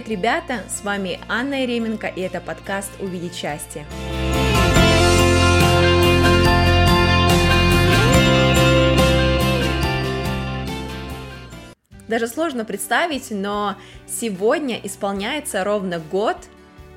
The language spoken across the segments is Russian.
Привет, ребята! С вами Анна Еременко, и это подкаст «Увидеть счастье». Даже сложно представить, но сегодня исполняется ровно год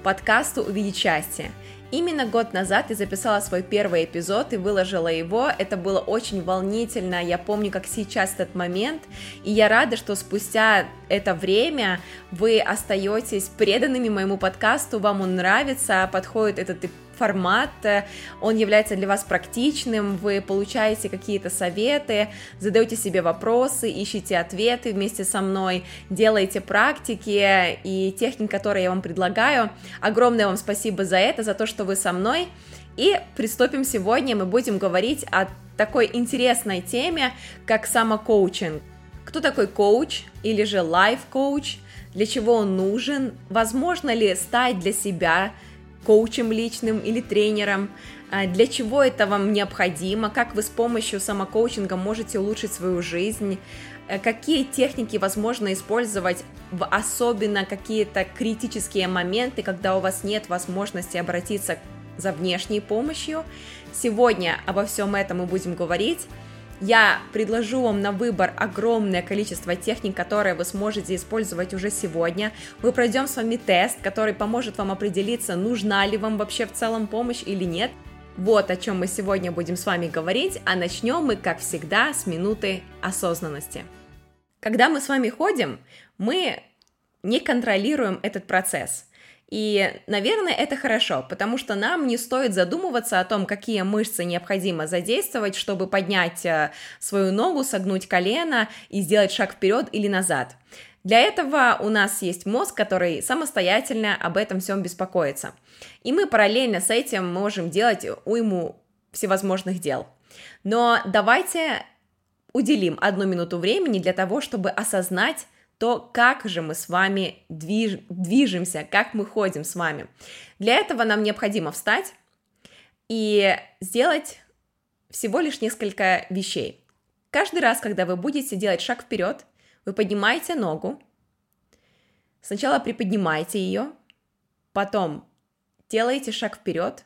подкасту «Увидеть счастье». Именно год назад я записала свой первый эпизод и выложила его. Это было очень волнительно. Я помню, как сейчас этот момент. И я рада, что спустя это время вы остаетесь преданными моему подкасту, вам он нравится, подходит этот формат, э, он является для вас практичным, вы получаете какие-то советы, задаете себе вопросы, ищете ответы вместе со мной, делаете практики и техники, которые я вам предлагаю. Огромное вам спасибо за это, за то, что вы со мной. И приступим сегодня, мы будем говорить о такой интересной теме, как самокоучинг. Кто такой коуч или же лайф-коуч? Для чего он нужен? Возможно ли стать для себя коучем личным или тренером, а, для чего это вам необходимо, как вы с помощью самокоучинга можете улучшить свою жизнь, э, какие техники возможно использовать в особенно какие-то критические моменты, когда у вас нет возможности обратиться за внешней помощью. Сегодня обо всем этом мы будем говорить. Я предложу вам на выбор огромное количество техник, которые вы сможете использовать уже сегодня. Мы пройдем с вами тест, который поможет вам определиться, нужна ли вам вообще в целом помощь или нет. Вот о чем мы сегодня будем с вами говорить, а начнем мы, как всегда, с минуты осознанности. Когда мы с вами ходим, мы не контролируем этот процесс – и, наверное, это хорошо, потому что нам не стоит задумываться о том, какие мышцы необходимо задействовать, чтобы поднять э, свою ногу, согнуть колено и сделать шаг вперед или назад. Для этого у нас есть мозг, который самостоятельно об этом всем беспокоится. И мы параллельно с этим можем делать уйму всевозможных дел. Но давайте уделим одну минуту времени для того, чтобы осознать, то как же мы с вами движ... движемся, как мы ходим с вами. Для этого нам необходимо встать и сделать всего лишь несколько вещей. Каждый раз, когда вы будете делать шаг вперед, вы поднимаете ногу, сначала приподнимаете ее, потом делаете шаг вперед,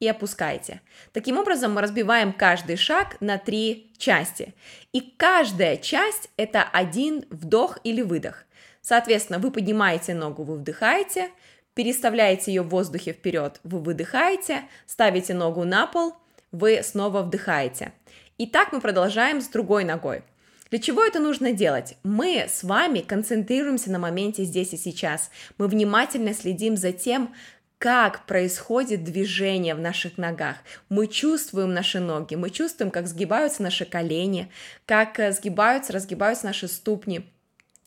и опускаете. Таким образом, мы разбиваем каждый шаг на три части. И каждая часть – это один вдох или выдох. Соответственно, вы поднимаете ногу, вы вдыхаете, переставляете ее в воздухе вперед, вы выдыхаете, ставите ногу на пол, вы снова вдыхаете. И так мы продолжаем с другой ногой. Для чего это нужно делать? Мы с вами концентрируемся на моменте здесь и сейчас. Мы внимательно следим за тем, как происходит движение в наших ногах. Мы чувствуем наши ноги, мы чувствуем, как сгибаются наши колени, как э, сгибаются, разгибаются наши ступни.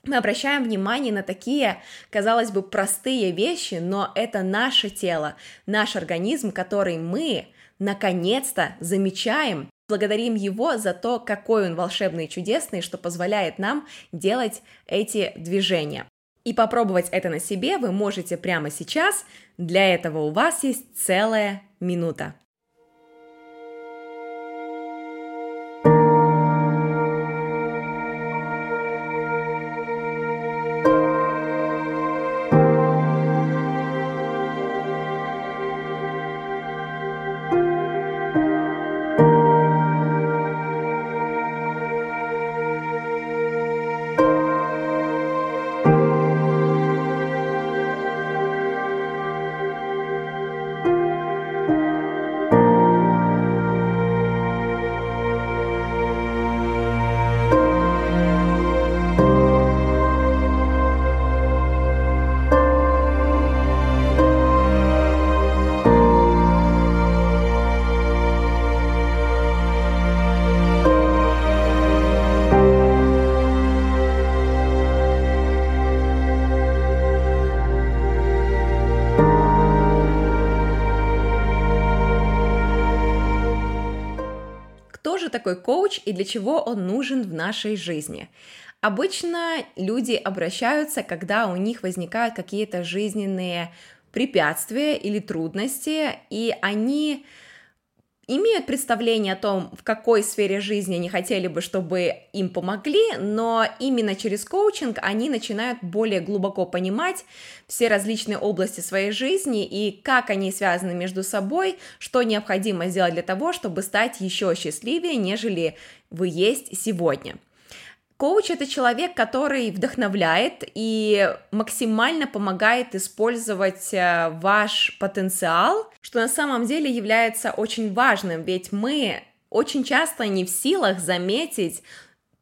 Мы обращаем внимание на такие, казалось бы, простые вещи, но это наше тело, наш организм, который мы наконец-то замечаем, благодарим его за то, какой он волшебный и чудесный, что позволяет нам делать эти движения. И попробовать это на себе вы можете прямо сейчас. Для этого у вас есть целая минута. Такой коуч и для чего он нужен в нашей жизни. Обычно люди обращаются, когда у них возникают какие-то жизненные препятствия или трудности, и они имеют представление о том, в какой сфере жизни они хотели бы, чтобы им помогли, но именно через коучинг они начинают более глубоко понимать все различные области своей жизни и как они связаны между собой, что необходимо сделать для того, чтобы стать еще счастливее, нежели вы есть сегодня. Коуч это человек, который вдохновляет и максимально помогает использовать э, ваш потенциал, что на самом деле является очень важным, ведь мы очень часто не в силах заметить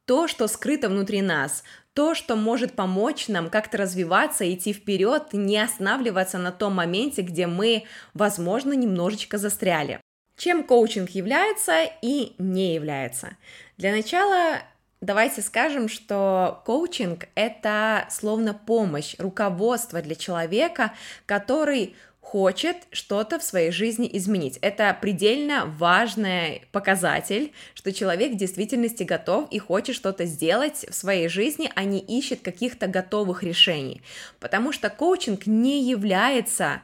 то, что скрыто внутри нас, то, что может помочь нам как-то развиваться, идти вперед, не останавливаться на том моменте, где мы, возможно, немножечко застряли. Чем коучинг является и не является? Для начала Давайте скажем, что коучинг — это словно помощь, руководство для человека, который хочет что-то в своей жизни изменить. Это предельно важный показатель, что человек в действительности готов и хочет что-то сделать в своей жизни, а не ищет каких-то готовых решений. Потому что коучинг не является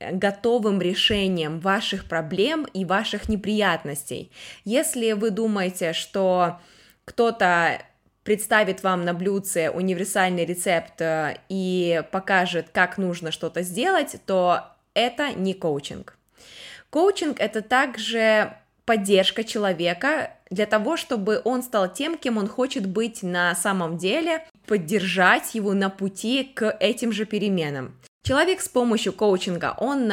готовым решением ваших проблем и ваших неприятностей. Если вы думаете, что кто-то представит вам на блюдце универсальный рецепт э, и покажет, как нужно что-то сделать, то это не коучинг. Коучинг это также поддержка человека для того, чтобы он стал тем, кем он хочет быть на самом деле, поддержать его на пути к этим же переменам. Человек с помощью коучинга, он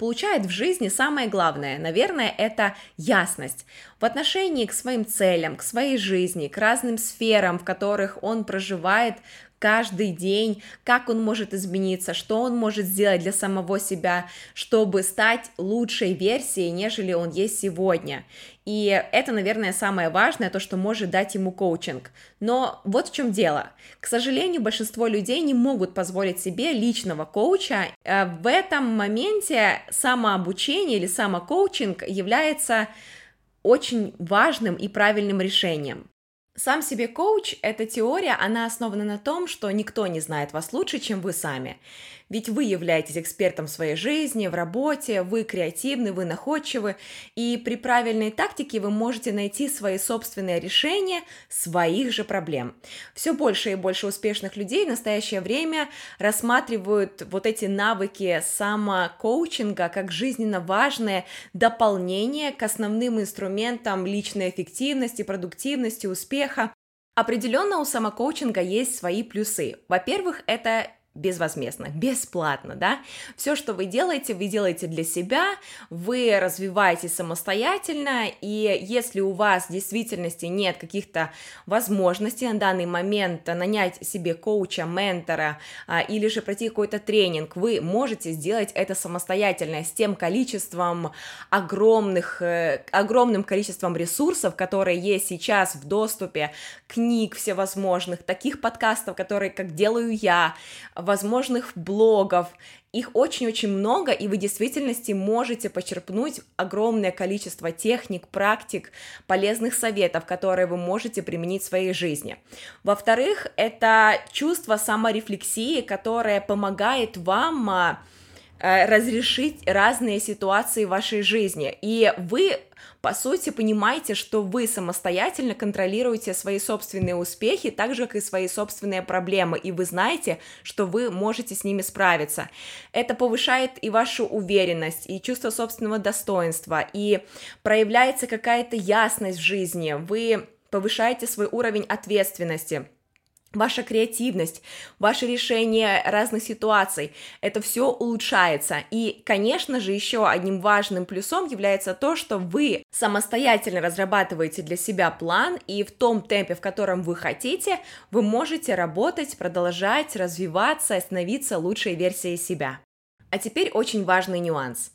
получает в жизни самое главное, наверное, это ясность. В отношении к своим целям, к своей жизни, к разным сферам, в которых он проживает каждый день, как он может измениться, что он может сделать для самого себя, чтобы стать лучшей версией, нежели он есть сегодня. И это, наверное, самое важное, то, что может дать ему коучинг. Но вот в чем дело. К сожалению, большинство людей не могут позволить себе личного коуча. Э, в этом моменте самообучение или самокоучинг является очень важным и правильным решением. Сам себе коуч – эта теория, она основана на том, что никто не знает вас лучше, чем вы сами. Ведь вы являетесь экспертом в своей жизни, в работе, вы креативны, вы находчивы, и при правильной тактике вы можете найти свои собственные решения своих же проблем. Все больше и больше успешных людей в настоящее время рассматривают вот эти навыки самокоучинга как жизненно важное дополнение к основным инструментам личной эффективности, продуктивности, успеха. Определенно у самокоучинга есть свои плюсы. Во-первых, это безвозмездно, бесплатно, да. Все, что вы делаете, вы делаете для себя, вы развиваетесь самостоятельно, и если у вас в действительности нет каких-то возможностей на данный момент нанять себе коуча, ментора а, или же пройти какой-то тренинг, вы можете сделать это самостоятельно с тем количеством огромных, э, огромным количеством ресурсов, которые есть сейчас в доступе, книг всевозможных, таких подкастов, которые, как делаю я, возможных блогов. Их очень-очень много, и вы в действительности можете почерпнуть огромное количество техник, практик, полезных советов, которые вы можете применить в своей жизни. Во-вторых, это чувство саморефлексии, которое помогает вам а, разрешить разные ситуации в вашей жизни. И вы, по сути, понимаете, что вы самостоятельно контролируете свои собственные успехи, так же, как и свои собственные проблемы, и вы знаете, что вы можете с ними справиться. Это повышает и вашу уверенность, и чувство собственного достоинства, и проявляется какая-то ясность в жизни, вы повышаете свой уровень ответственности ваша креативность, ваше решение разных ситуаций, это все улучшается. И, конечно же, еще одним важным плюсом является то, что вы самостоятельно разрабатываете для себя план, и в том темпе, в котором вы хотите, вы можете работать, продолжать, развиваться, становиться лучшей версией себя. А теперь очень важный нюанс.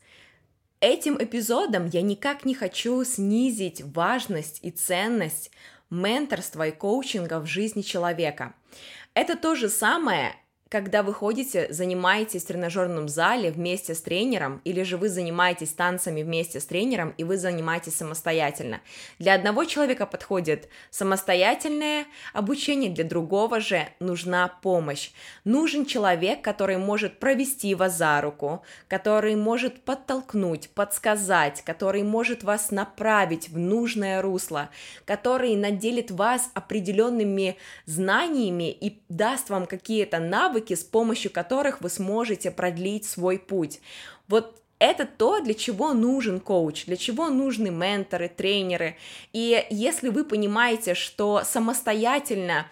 Этим эпизодом я никак не хочу снизить важность и ценность менторства и коучинга в жизни человека. Это то же самое, когда вы ходите, занимаетесь в тренажерном зале вместе с тренером, или же вы занимаетесь танцами вместе с тренером, и вы занимаетесь самостоятельно. Для одного человека подходит самостоятельное обучение, для другого же нужна помощь. Нужен человек, который может провести вас за руку, который может подтолкнуть, подсказать, который может вас направить в нужное русло, который наделит вас определенными знаниями и даст вам какие-то навыки, навыки, с помощью которых вы сможете продлить свой путь. Вот это то, для чего нужен коуч, для чего нужны менторы, тренеры. И если вы понимаете, что самостоятельно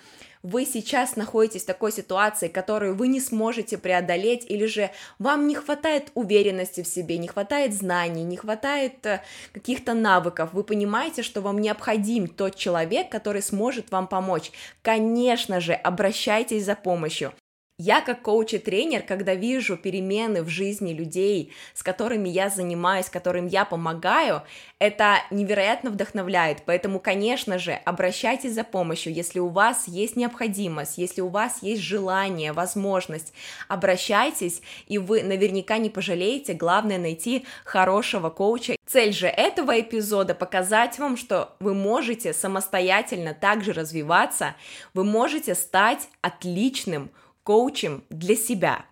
вы сейчас находитесь в такой ситуации, которую вы не сможете преодолеть, или же вам не хватает уверенности в себе, не хватает знаний, не хватает э, каких-то навыков, вы понимаете, что вам необходим тот человек, который сможет вам помочь. Конечно же, обращайтесь за помощью. Я как коуч и тренер, когда вижу перемены в жизни людей, с которыми я занимаюсь, которым я помогаю, это невероятно вдохновляет. Поэтому, конечно же, обращайтесь за помощью, если у вас есть необходимость, если у вас есть желание, возможность, обращайтесь, и вы наверняка не пожалеете. Главное найти хорошего коуча. Цель же этого эпизода показать вам, что вы можете самостоятельно также развиваться, вы можете стать отличным коучем для себя.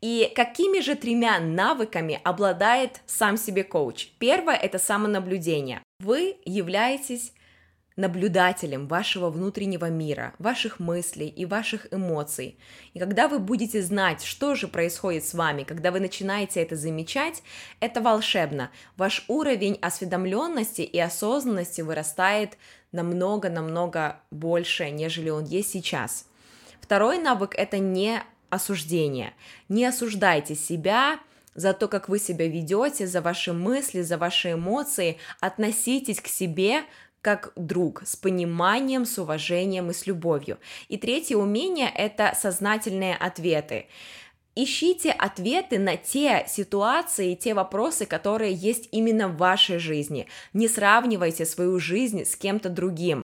И какими же тремя навыками обладает сам себе коуч? Первое – это самонаблюдение. Вы являетесь наблюдателем вашего внутреннего мира, ваших мыслей и ваших эмоций. И когда вы будете знать, что же происходит с вами, когда вы начинаете это замечать, это волшебно. Ваш уровень осведомленности и осознанности вырастает намного-намного больше, нежели он есть сейчас. Второй навык – это не осуждение. Не осуждайте себя за то, как вы себя ведете, за ваши мысли, за ваши эмоции. Относитесь к себе как друг, с пониманием, с уважением и с любовью. И третье умение – это сознательные ответы. Ищите ответы на те ситуации, те вопросы, которые есть именно в вашей жизни. Не сравнивайте свою жизнь с кем-то другим.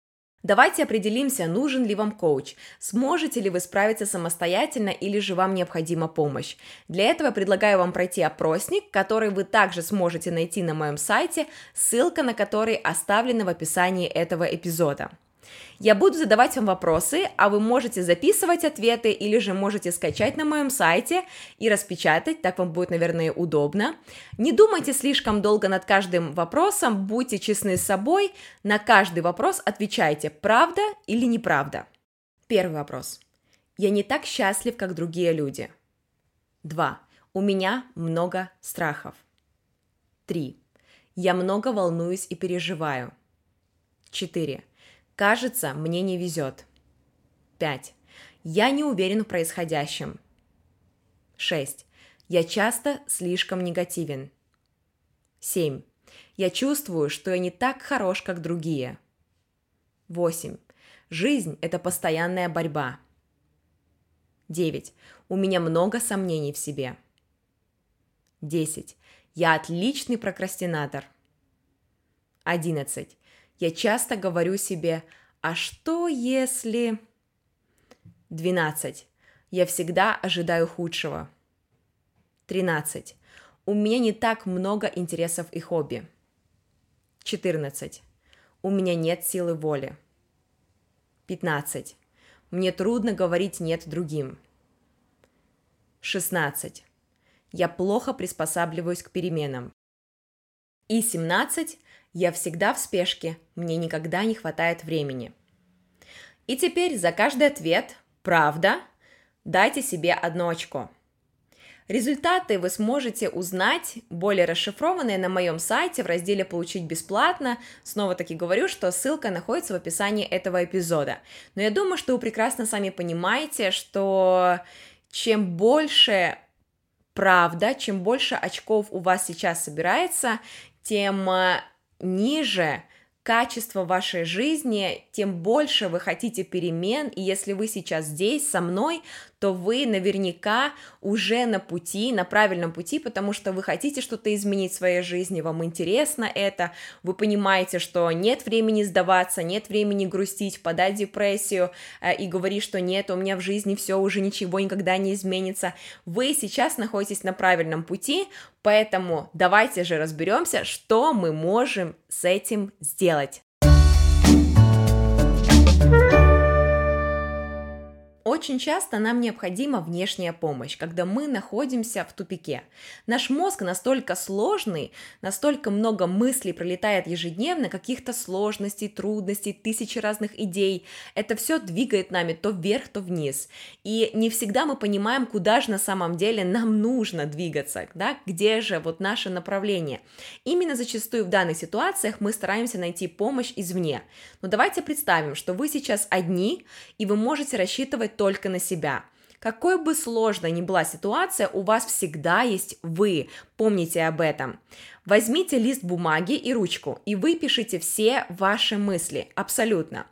Давайте определимся, нужен ли вам коуч, сможете ли вы справиться самостоятельно или же вам необходима помощь. Для этого предлагаю вам пройти опросник, который вы также сможете найти на моем сайте, ссылка на который оставлена в описании этого эпизода. Я буду задавать вам вопросы, а вы можете записывать ответы или же можете скачать на моем сайте и распечатать, так вам будет, наверное, удобно. Не думайте слишком долго над каждым вопросом, будьте честны с собой, на каждый вопрос отвечайте, правда или неправда. Первый вопрос. Я не так счастлив, как другие люди. Два. У меня много страхов. Три. Я много волнуюсь и переживаю. Четыре. Кажется, мне не везет. 5. Я не уверен в происходящем. 6. Я часто слишком негативен. 7. Я чувствую, что я не так хорош, как другие. 8. Жизнь – это постоянная борьба. 9. У меня много сомнений в себе. 10. Я отличный прокрастинатор. 11. Я часто говорю себе, а что если... 12. Я всегда ожидаю худшего. 13. У меня не так много интересов и хобби. 14. У меня нет силы воли. 15. Мне трудно говорить «нет» другим. 16. Я плохо приспосабливаюсь к переменам. И 17. Я всегда в спешке, мне никогда не хватает времени. И теперь за каждый ответ «правда» дайте себе одно очко. Результаты вы сможете узнать более расшифрованные на моем сайте в разделе «Получить бесплатно». Снова-таки говорю, что ссылка находится в описании этого эпизода. Но я думаю, что вы прекрасно сами понимаете, что чем больше правда, чем больше очков у вас сейчас собирается, тем э, ниже качество вашей жизни, тем больше вы хотите перемен, и если вы сейчас здесь со мной, то вы наверняка уже на пути, на правильном пути, потому что вы хотите что-то изменить в своей жизни, вам интересно это, вы понимаете, что нет времени сдаваться, нет времени грустить, подать в депрессию э, и говорить, что нет, у меня в жизни все уже ничего никогда не изменится. Вы сейчас находитесь на правильном пути, поэтому давайте же разберемся, что мы можем с этим сделать. Очень часто нам необходима внешняя помощь, когда мы находимся в тупике. Наш мозг настолько сложный, настолько много мыслей пролетает ежедневно, каких-то сложностей, трудностей, тысячи разных идей. Это все двигает нами то вверх, то вниз. И не всегда мы понимаем, куда же на самом деле нам нужно двигаться, да, где же вот наше направление. Именно зачастую в данных ситуациях мы стараемся найти помощь извне. Но давайте представим, что вы сейчас одни, и вы можете рассчитывать только на себя. Какой бы сложной ни была ситуация, у вас всегда есть вы. Помните об этом. Возьмите лист бумаги и ручку, и выпишите все ваши мысли. Абсолютно.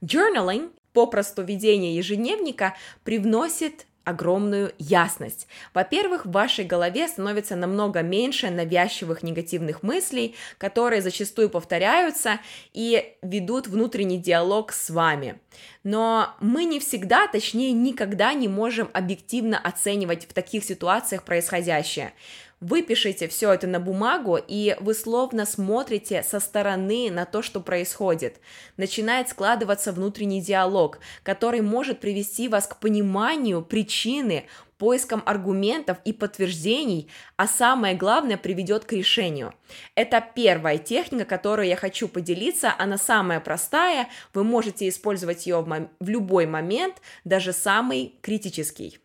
Journaling, попросту ведение ежедневника, привносит огромную ясность. Во-первых, в вашей голове становится намного меньше навязчивых негативных мыслей, которые зачастую повторяются и ведут внутренний диалог с вами. Но мы не всегда, точнее никогда не можем объективно оценивать в таких ситуациях происходящее. Выпишите все это на бумагу, и вы словно смотрите со стороны на то, что происходит. Начинает складываться внутренний диалог, который может привести вас к пониманию причины, поиском аргументов и подтверждений, а самое главное приведет к решению. Это первая техника, которую я хочу поделиться, она самая простая, вы можете использовать ее в, мом- в любой момент, даже самый критический.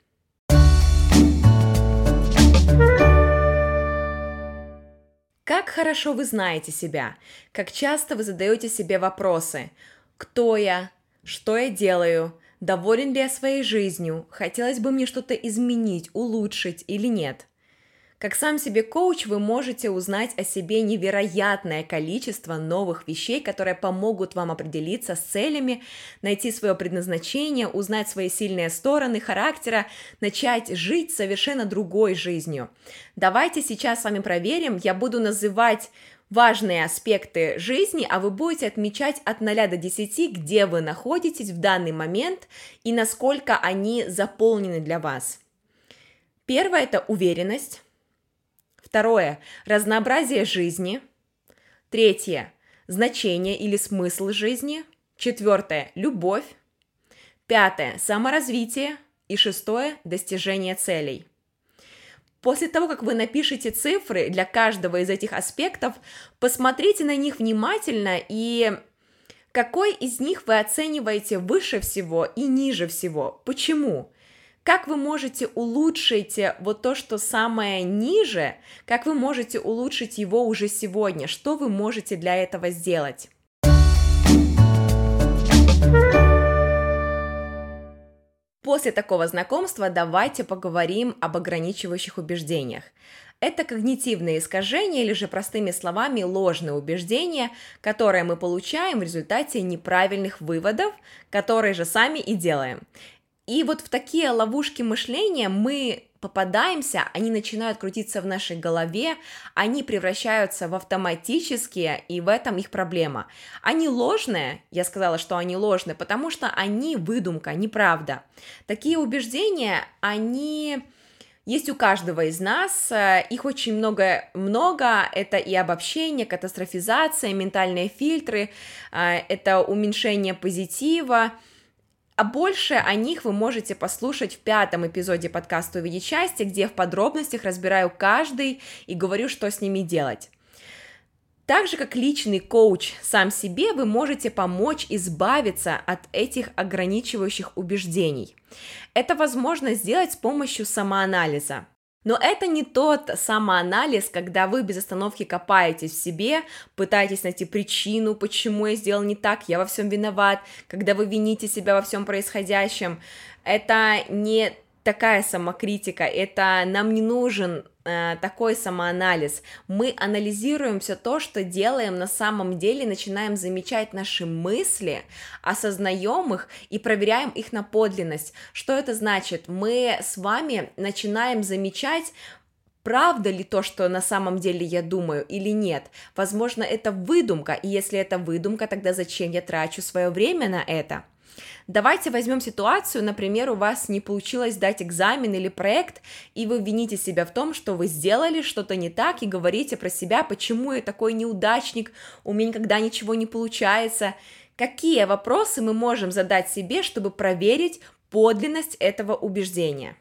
Как хорошо вы знаете себя, как часто вы задаете себе вопросы «Кто я?», «Что я делаю?», «Доволен ли я своей жизнью?», «Хотелось бы мне что-то изменить, улучшить или нет?». Как сам себе коуч вы можете узнать о себе невероятное количество новых вещей, которые помогут вам определиться с целями, найти свое предназначение, узнать свои сильные стороны характера, начать жить совершенно другой жизнью. Давайте сейчас с вами проверим, я буду называть важные аспекты жизни, а вы будете отмечать от 0 до 10, где вы находитесь в данный момент и насколько они заполнены для вас. Первое – это уверенность. Второе – разнообразие жизни. Третье – значение или смысл жизни. Четвертое – любовь. Пятое – саморазвитие. И шестое – достижение целей. После того, как вы напишете цифры для каждого из этих аспектов, посмотрите на них внимательно и какой из них вы оцениваете выше всего и ниже всего. Почему? Как вы можете улучшить вот то, что самое ниже, как вы можете улучшить его уже сегодня, что вы можете для этого сделать? После такого знакомства давайте поговорим об ограничивающих убеждениях. Это когнитивные искажения или же простыми словами ложные убеждения, которые мы получаем в результате неправильных выводов, которые же сами и делаем. И вот в такие ловушки мышления мы попадаемся, они начинают крутиться в нашей голове, они превращаются в автоматические, и в этом их проблема. Они ложные, я сказала, что они ложные, потому что они выдумка, неправда. Такие убеждения, они есть у каждого из нас, их очень много, много, это и обобщение, катастрофизация, ментальные фильтры, э, это уменьшение позитива, а больше о них вы можете послушать в пятом эпизоде подкаста «Увидеть счастье», где в подробностях разбираю каждый и говорю, что с ними делать. Так же, как личный коуч сам себе, вы можете помочь избавиться от этих ограничивающих убеждений. Это возможно сделать с помощью самоанализа. Но это не тот самоанализ, когда вы без остановки копаетесь в себе, пытаетесь найти причину, почему я сделал не так, я во всем виноват, когда вы вините себя во всем происходящем. Это не такая самокритика, это нам не нужен э, такой самоанализ. Мы анализируем все то, что делаем на самом деле, начинаем замечать наши мысли, осознаем их и проверяем их на подлинность. Что это значит? Мы с вами начинаем замечать правда ли то, что на самом деле я думаю или нет. Возможно, это выдумка, и если это выдумка, тогда зачем я трачу свое время на это? Давайте возьмем ситуацию, например, у вас не получилось дать экзамен или проект, и вы вините себя в том, что вы сделали что-то не так, и говорите про себя, почему я такой неудачник, у меня никогда ничего не получается. Какие вопросы мы можем задать себе, чтобы проверить подлинность этого убеждения?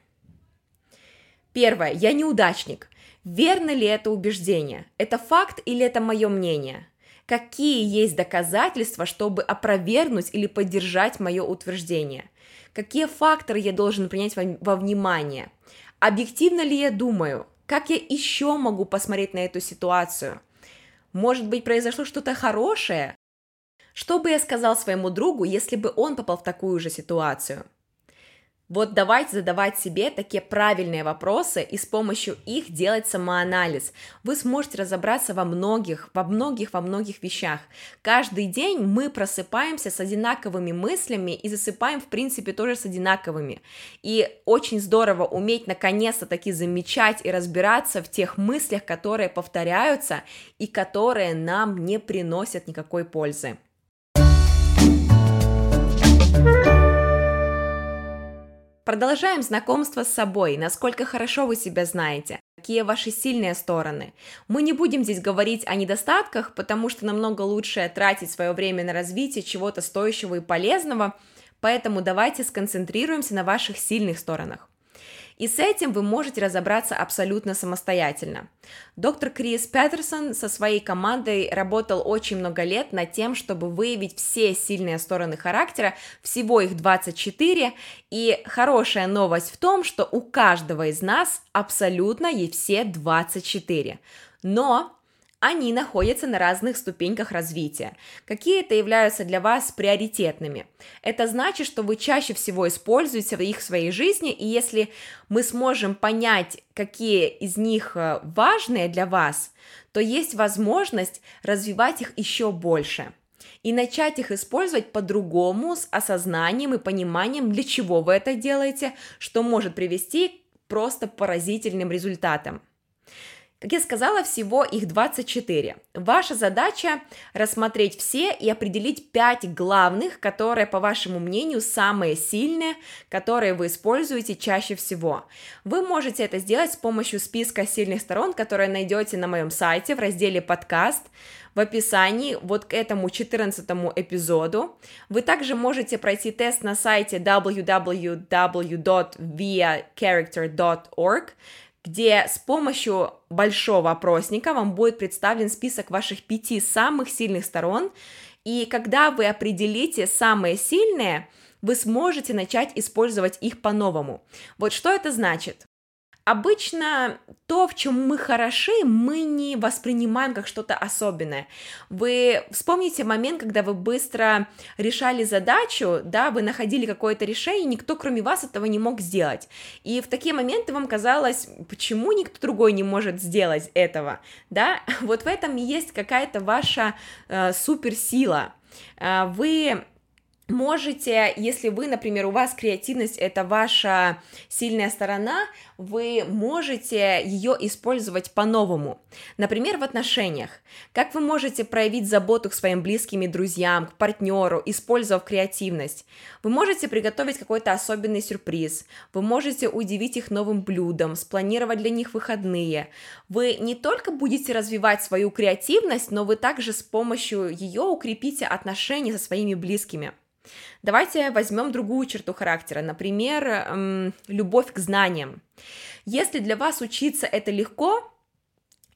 Первое. Я неудачник. Верно ли это убеждение? Это факт или это мое мнение? Какие есть доказательства, чтобы опровергнуть или поддержать мое утверждение, какие факторы я должен принять во, внимание, объективно ли я думаю, как я еще могу посмотреть на эту ситуацию, может быть, произошло что-то хорошее, что бы я сказал своему другу, если бы он попал в такую же ситуацию – вот давайте задавать себе такие правильные вопросы и с помощью их делать самоанализ. Вы сможете разобраться во многих, во многих, во многих вещах. Каждый день мы просыпаемся с одинаковыми мыслями и засыпаем, в принципе, тоже с одинаковыми. И очень здорово уметь наконец-то таки замечать и разбираться в тех мыслях, которые повторяются и которые нам не приносят никакой пользы. Продолжаем знакомство с собой, насколько хорошо вы себя знаете, какие ваши сильные стороны. Мы не будем здесь говорить о недостатках, потому что намного лучше тратить свое время на развитие чего-то стоящего и полезного, поэтому давайте сконцентрируемся на ваших сильных сторонах. И с этим вы можете разобраться абсолютно самостоятельно. Доктор Крис Петерсон со своей командой работал очень много лет над тем, чтобы выявить все сильные стороны характера, всего их 24, и хорошая новость в том, что у каждого из нас абсолютно есть все 24. Но они находятся на разных ступеньках развития. Какие-то являются для вас приоритетными. Это значит, что вы чаще всего используете их в своей жизни, и если мы сможем понять, какие из них э, важные для вас, то есть возможность развивать их еще больше и начать их использовать по-другому, с осознанием и пониманием, для чего вы это делаете, что может привести к просто поразительным результатам. Как я сказала, всего их 24. Ваша задача рассмотреть все и определить 5 главных, которые, по вашему мнению, самые сильные, которые вы используете чаще всего. Вы можете это сделать с помощью списка сильных сторон, которые найдете на моем сайте в разделе «Подкаст» в описании вот к этому 14 эпизоду. Вы также можете пройти тест на сайте www.viacharacter.org, где с помощью большого опросника вам будет представлен список ваших пяти самых сильных сторон, и когда вы определите самые сильные, вы сможете начать использовать их по-новому. Вот что это значит? Обычно то, в чем мы хороши, мы не воспринимаем как что-то особенное. Вы вспомните момент, когда вы быстро решали задачу, да, вы находили какое-то решение, никто кроме вас этого не мог сделать. И в такие моменты вам казалось, почему никто другой не может сделать этого, да? Вот в этом и есть какая-то ваша э, суперсила. Э, вы можете, если вы, например, у вас креативность это ваша сильная сторона, вы можете ее использовать по-новому. Например, в отношениях. Как вы можете проявить заботу к своим близким и друзьям, к партнеру, использовав креативность? Вы можете приготовить какой-то особенный сюрприз. Вы можете удивить их новым блюдом, спланировать для них выходные. Вы не только будете развивать свою креативность, но вы также с помощью ее укрепите отношения со своими близкими. Давайте возьмем другую черту характера, например, эм, любовь к знаниям. Если для вас учиться это легко,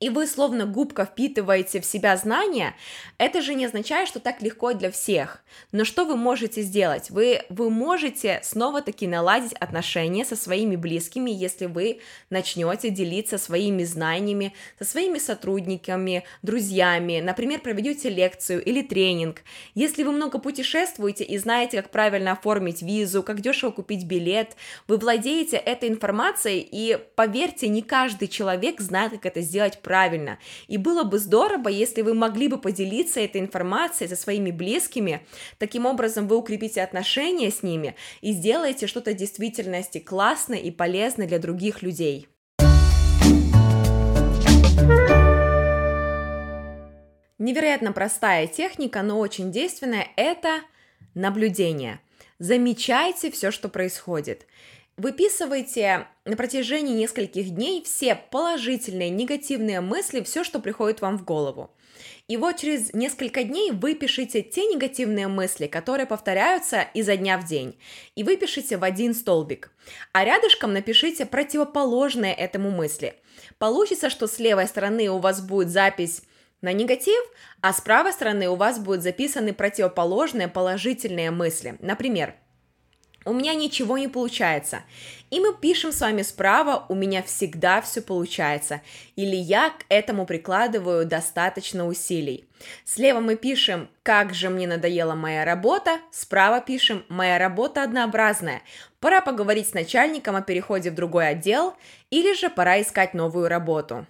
и вы словно губка впитываете в себя знания, это же не означает, что так легко для всех. Но что вы можете сделать? Вы, вы можете снова-таки наладить отношения со своими близкими, если вы начнете делиться своими знаниями со своими сотрудниками, друзьями, например, проведете лекцию или тренинг. Если вы много путешествуете и знаете, как правильно оформить визу, как дешево купить билет, вы владеете этой информацией, и поверьте, не каждый человек знает, как это сделать правильно. И было бы здорово, если вы могли бы поделиться этой информацией со своими близкими. Таким образом, вы укрепите отношения с ними и сделаете что-то в действительности классное и полезное для других людей. Невероятно простая техника, но очень действенная – это наблюдение. Замечайте все, что происходит. Выписывайте на протяжении нескольких дней все положительные, негативные мысли, все, что приходит вам в голову. И вот через несколько дней вы пишите те негативные мысли, которые повторяются изо дня в день, и вы пишите в один столбик. А рядышком напишите противоположные этому мысли. Получится, что с левой стороны у вас будет запись на негатив, а с правой стороны у вас будут записаны противоположные положительные мысли. Например, у меня ничего не получается. И мы пишем с вами справа, у меня всегда все получается. Или я к этому прикладываю достаточно усилий. Слева мы пишем, как же мне надоела моя работа. Справа пишем, моя работа однообразная. Пора поговорить с начальником о переходе в другой отдел. Или же пора искать новую работу.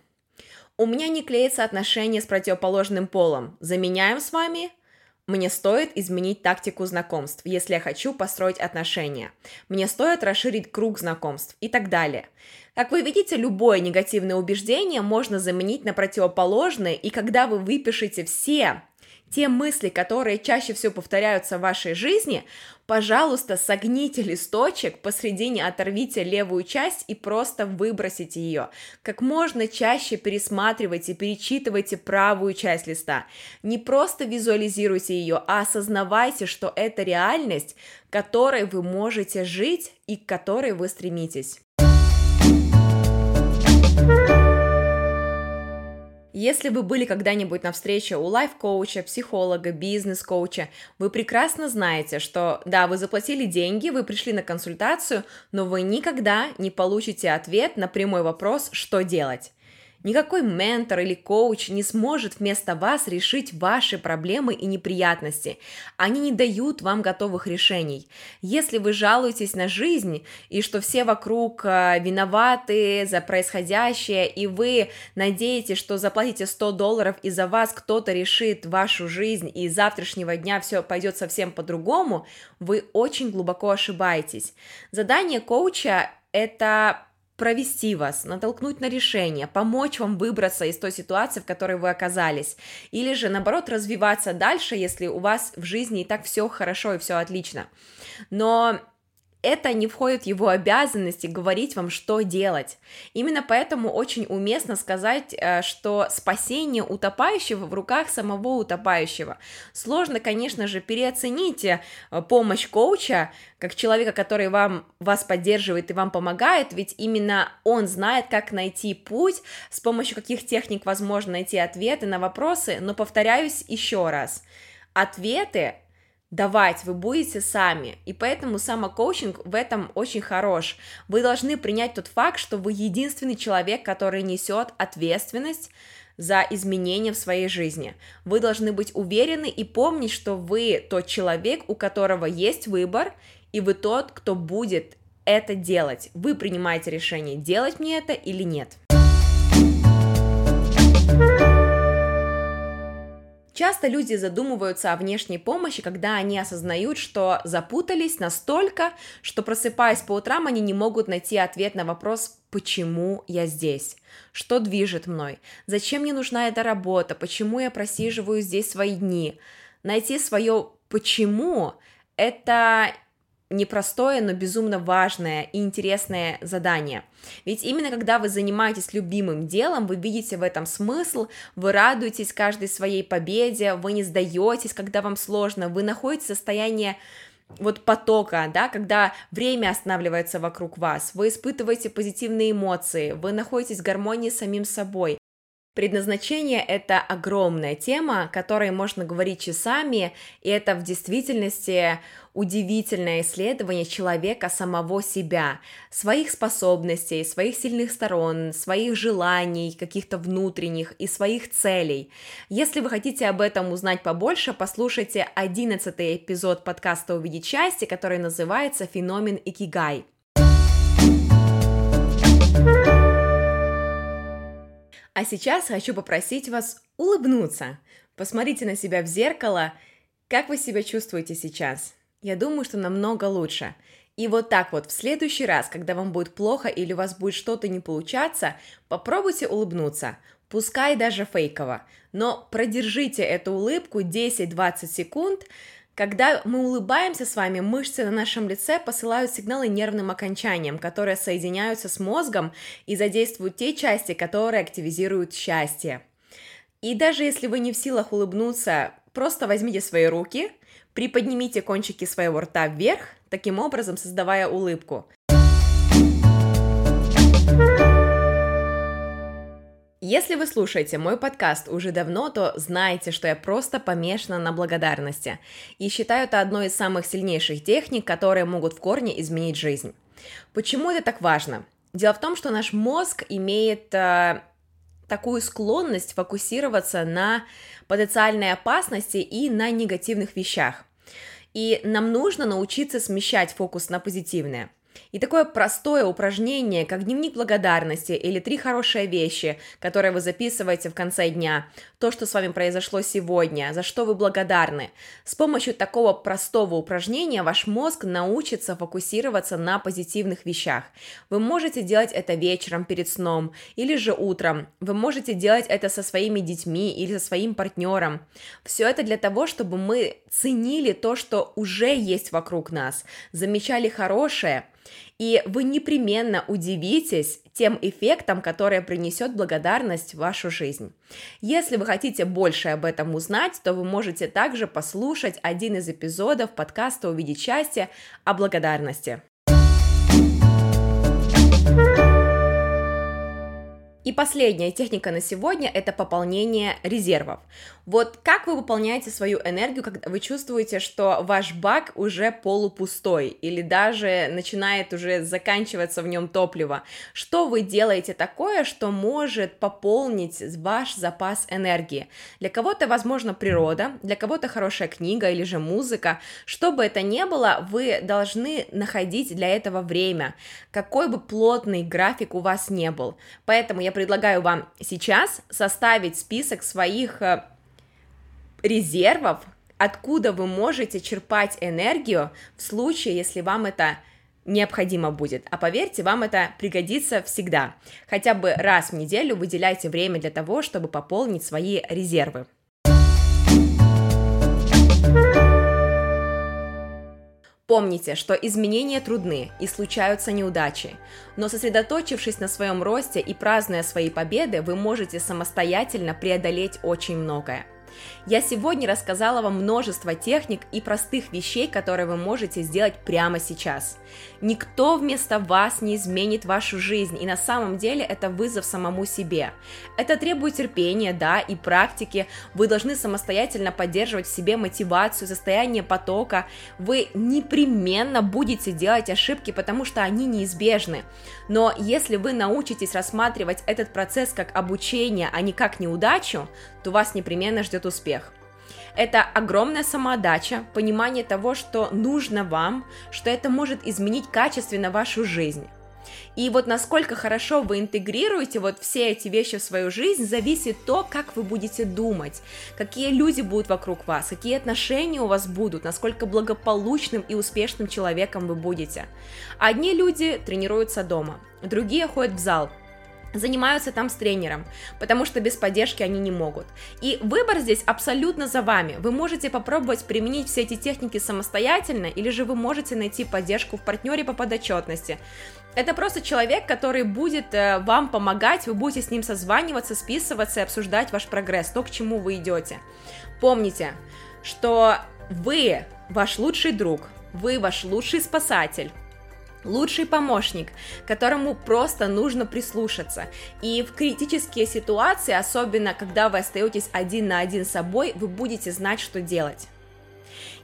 У меня не клеится отношение с противоположным полом. Заменяем с вами – мне стоит изменить тактику знакомств, если я хочу построить отношения. Мне стоит расширить круг знакомств и так далее. Как вы видите, любое негативное убеждение можно заменить на противоположное, и когда вы выпишете все те мысли, которые чаще всего повторяются в вашей жизни, пожалуйста, согните листочек, посредине оторвите левую часть и просто выбросите ее. Как можно чаще пересматривайте, перечитывайте правую часть листа. Не просто визуализируйте ее, а осознавайте, что это реальность, которой вы можете жить и к которой вы стремитесь. Если вы были когда-нибудь на встрече у лайф-коуча, психолога, бизнес-коуча, вы прекрасно знаете, что да, вы заплатили деньги, вы пришли на консультацию, но вы никогда не получите ответ на прямой вопрос, что делать. Никакой ментор или коуч не сможет вместо вас решить ваши проблемы и неприятности. Они не дают вам готовых решений. Если вы жалуетесь на жизнь и что все вокруг э, виноваты за происходящее, и вы надеетесь, что заплатите 100 долларов и за вас кто-то решит вашу жизнь, и с завтрашнего дня все пойдет совсем по-другому, вы очень глубоко ошибаетесь. Задание коуча это провести вас, натолкнуть на решение, помочь вам выбраться из той ситуации, в которой вы оказались, или же наоборот развиваться дальше, если у вас в жизни и так все хорошо и все отлично. Но это не входит в его обязанности говорить вам, что делать. Именно поэтому очень уместно сказать, э, что спасение утопающего в руках самого утопающего. Сложно, конечно же, переоценить э, помощь коуча, как человека, который вам, вас поддерживает и вам помогает, ведь именно он знает, как найти путь, с помощью каких техник возможно найти ответы на вопросы, но повторяюсь еще раз, ответы давать вы будете сами. И поэтому самокоучинг в этом очень хорош. Вы должны принять тот факт, что вы единственный человек, который несет ответственность за изменения в своей жизни. Вы должны быть уверены и помнить, что вы тот человек, у которого есть выбор, и вы тот, кто будет это делать. Вы принимаете решение, делать мне это или нет. Часто люди задумываются о внешней помощи, когда они осознают, что запутались настолько, что просыпаясь по утрам, они не могут найти ответ на вопрос «почему я здесь?», «что движет мной?», «зачем мне нужна эта работа?», «почему я просиживаю здесь свои дни?». Найти свое «почему» — это непростое, но безумно важное и интересное задание. Ведь именно когда вы занимаетесь любимым делом, вы видите в этом смысл, вы радуетесь каждой своей победе, вы не сдаетесь, когда вам сложно, вы находите состояние вот потока, да, когда время останавливается вокруг вас, вы испытываете позитивные эмоции, вы находитесь в гармонии с самим собой. Предназначение – это огромная тема, о которой можно говорить часами, и это в действительности удивительное исследование человека самого себя, своих способностей, своих сильных сторон, своих желаний, каких-то внутренних и своих целей. Если вы хотите об этом узнать побольше, послушайте 11 эпизод подкаста «Увидеть счастье», который называется «Феномен Икигай». А сейчас хочу попросить вас улыбнуться. Посмотрите на себя в зеркало. Как вы себя чувствуете сейчас? Я думаю, что намного лучше. И вот так вот, в следующий раз, когда вам будет плохо или у вас будет что-то не получаться, попробуйте улыбнуться. Пускай даже фейково. Но продержите эту улыбку 10-20 секунд, когда мы улыбаемся с вами, мышцы на нашем лице посылают сигналы нервным окончаниям, которые соединяются с мозгом и задействуют те части, которые активизируют счастье. И даже если вы не в силах улыбнуться, просто возьмите свои руки, приподнимите кончики своего рта вверх, таким образом создавая улыбку. Если вы слушаете мой подкаст уже давно, то знаете, что я просто помешана на благодарности и считаю это одной из самых сильнейших техник, которые могут в корне изменить жизнь. Почему это так важно? Дело в том, что наш мозг имеет э, такую склонность фокусироваться на потенциальной опасности и на негативных вещах. И нам нужно научиться смещать фокус на позитивное. И такое простое упражнение, как дневник благодарности или три хорошие вещи, которые вы записываете в конце дня, то, что с вами произошло сегодня, за что вы благодарны. С помощью такого простого упражнения ваш мозг научится фокусироваться на позитивных вещах. Вы можете делать это вечером перед сном или же утром. Вы можете делать это со своими детьми или со своим партнером. Все это для того, чтобы мы ценили то, что уже есть вокруг нас, замечали хорошее – и вы непременно удивитесь тем эффектом, который принесет благодарность в вашу жизнь. Если вы хотите больше об этом узнать, то вы можете также послушать один из эпизодов подкаста «Увидеть счастье» о благодарности. И последняя техника на сегодня – это пополнение резервов. Вот как вы выполняете свою энергию, когда вы чувствуете, что ваш бак уже полупустой или даже начинает уже заканчиваться в нем топливо? Что вы делаете такое, что может пополнить ваш запас энергии? Для кого-то, возможно, природа, для кого-то хорошая книга или же музыка. Что бы это ни было, вы должны находить для этого время, какой бы плотный график у вас не был. Поэтому я предлагаю вам сейчас составить список своих э, резервов, откуда вы можете черпать энергию в случае, если вам это необходимо будет. А поверьте, вам это пригодится всегда. Хотя бы раз в неделю выделяйте время для того, чтобы пополнить свои резервы. Помните, что изменения трудны и случаются неудачи, но сосредоточившись на своем росте и празднуя свои победы, вы можете самостоятельно преодолеть очень многое. Я сегодня рассказала вам множество техник и простых вещей, которые вы можете сделать прямо сейчас. Никто вместо вас не изменит вашу жизнь, и на самом деле это вызов самому себе. Это требует терпения, да, и практики. Вы должны самостоятельно поддерживать в себе мотивацию, состояние потока. Вы непременно будете делать ошибки, потому что они неизбежны. Но если вы научитесь рассматривать этот процесс как обучение, а не как неудачу, то вас непременно ждет успех. Это огромная самоотдача, понимание того, что нужно вам, что это может изменить качественно вашу жизнь. И вот насколько хорошо вы интегрируете вот все эти вещи в свою жизнь, зависит то, как вы будете думать, какие люди будут вокруг вас, какие отношения у вас будут, насколько благополучным и успешным человеком вы будете. Одни люди тренируются дома, другие ходят в зал, занимаются там с тренером, потому что без поддержки они не могут. И выбор здесь абсолютно за вами. Вы можете попробовать применить все эти техники самостоятельно, или же вы можете найти поддержку в партнере по подотчетности. Это просто человек, который будет э, вам помогать, вы будете с ним созваниваться, списываться и обсуждать ваш прогресс, то, к чему вы идете. Помните, что вы ваш лучший друг, вы ваш лучший спасатель, лучший помощник, которому просто нужно прислушаться. И в критические ситуации, особенно когда вы остаетесь один на один с собой, вы будете знать, что делать.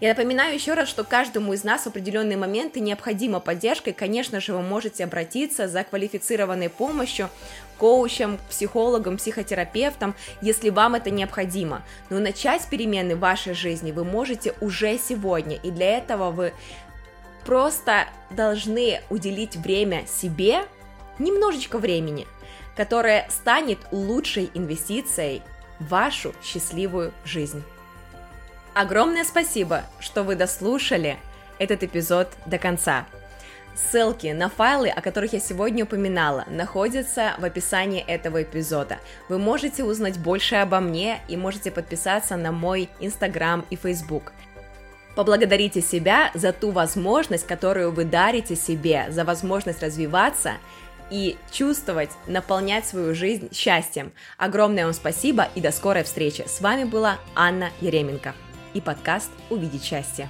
Я напоминаю еще раз, что каждому из нас в определенные моменты необходима поддержка, и, конечно же, вы можете обратиться за квалифицированной помощью коучам, психологам, психотерапевтам, если вам это необходимо. Но начать перемены в вашей жизни вы можете уже сегодня, и для этого вы просто должны уделить время себе, немножечко времени, которое станет лучшей инвестицией в вашу счастливую жизнь. Огромное спасибо, что вы дослушали этот эпизод до конца. Ссылки на файлы, о которых я сегодня упоминала, находятся в описании этого эпизода. Вы можете узнать больше обо мне и можете подписаться на мой Инстаграм и Фейсбук. Поблагодарите себя за ту возможность, которую вы дарите себе, за возможность развиваться и чувствовать, наполнять свою жизнь счастьем. Огромное вам спасибо и до скорой встречи. С вами была Анна Еременко и подкаст «Увидеть счастье».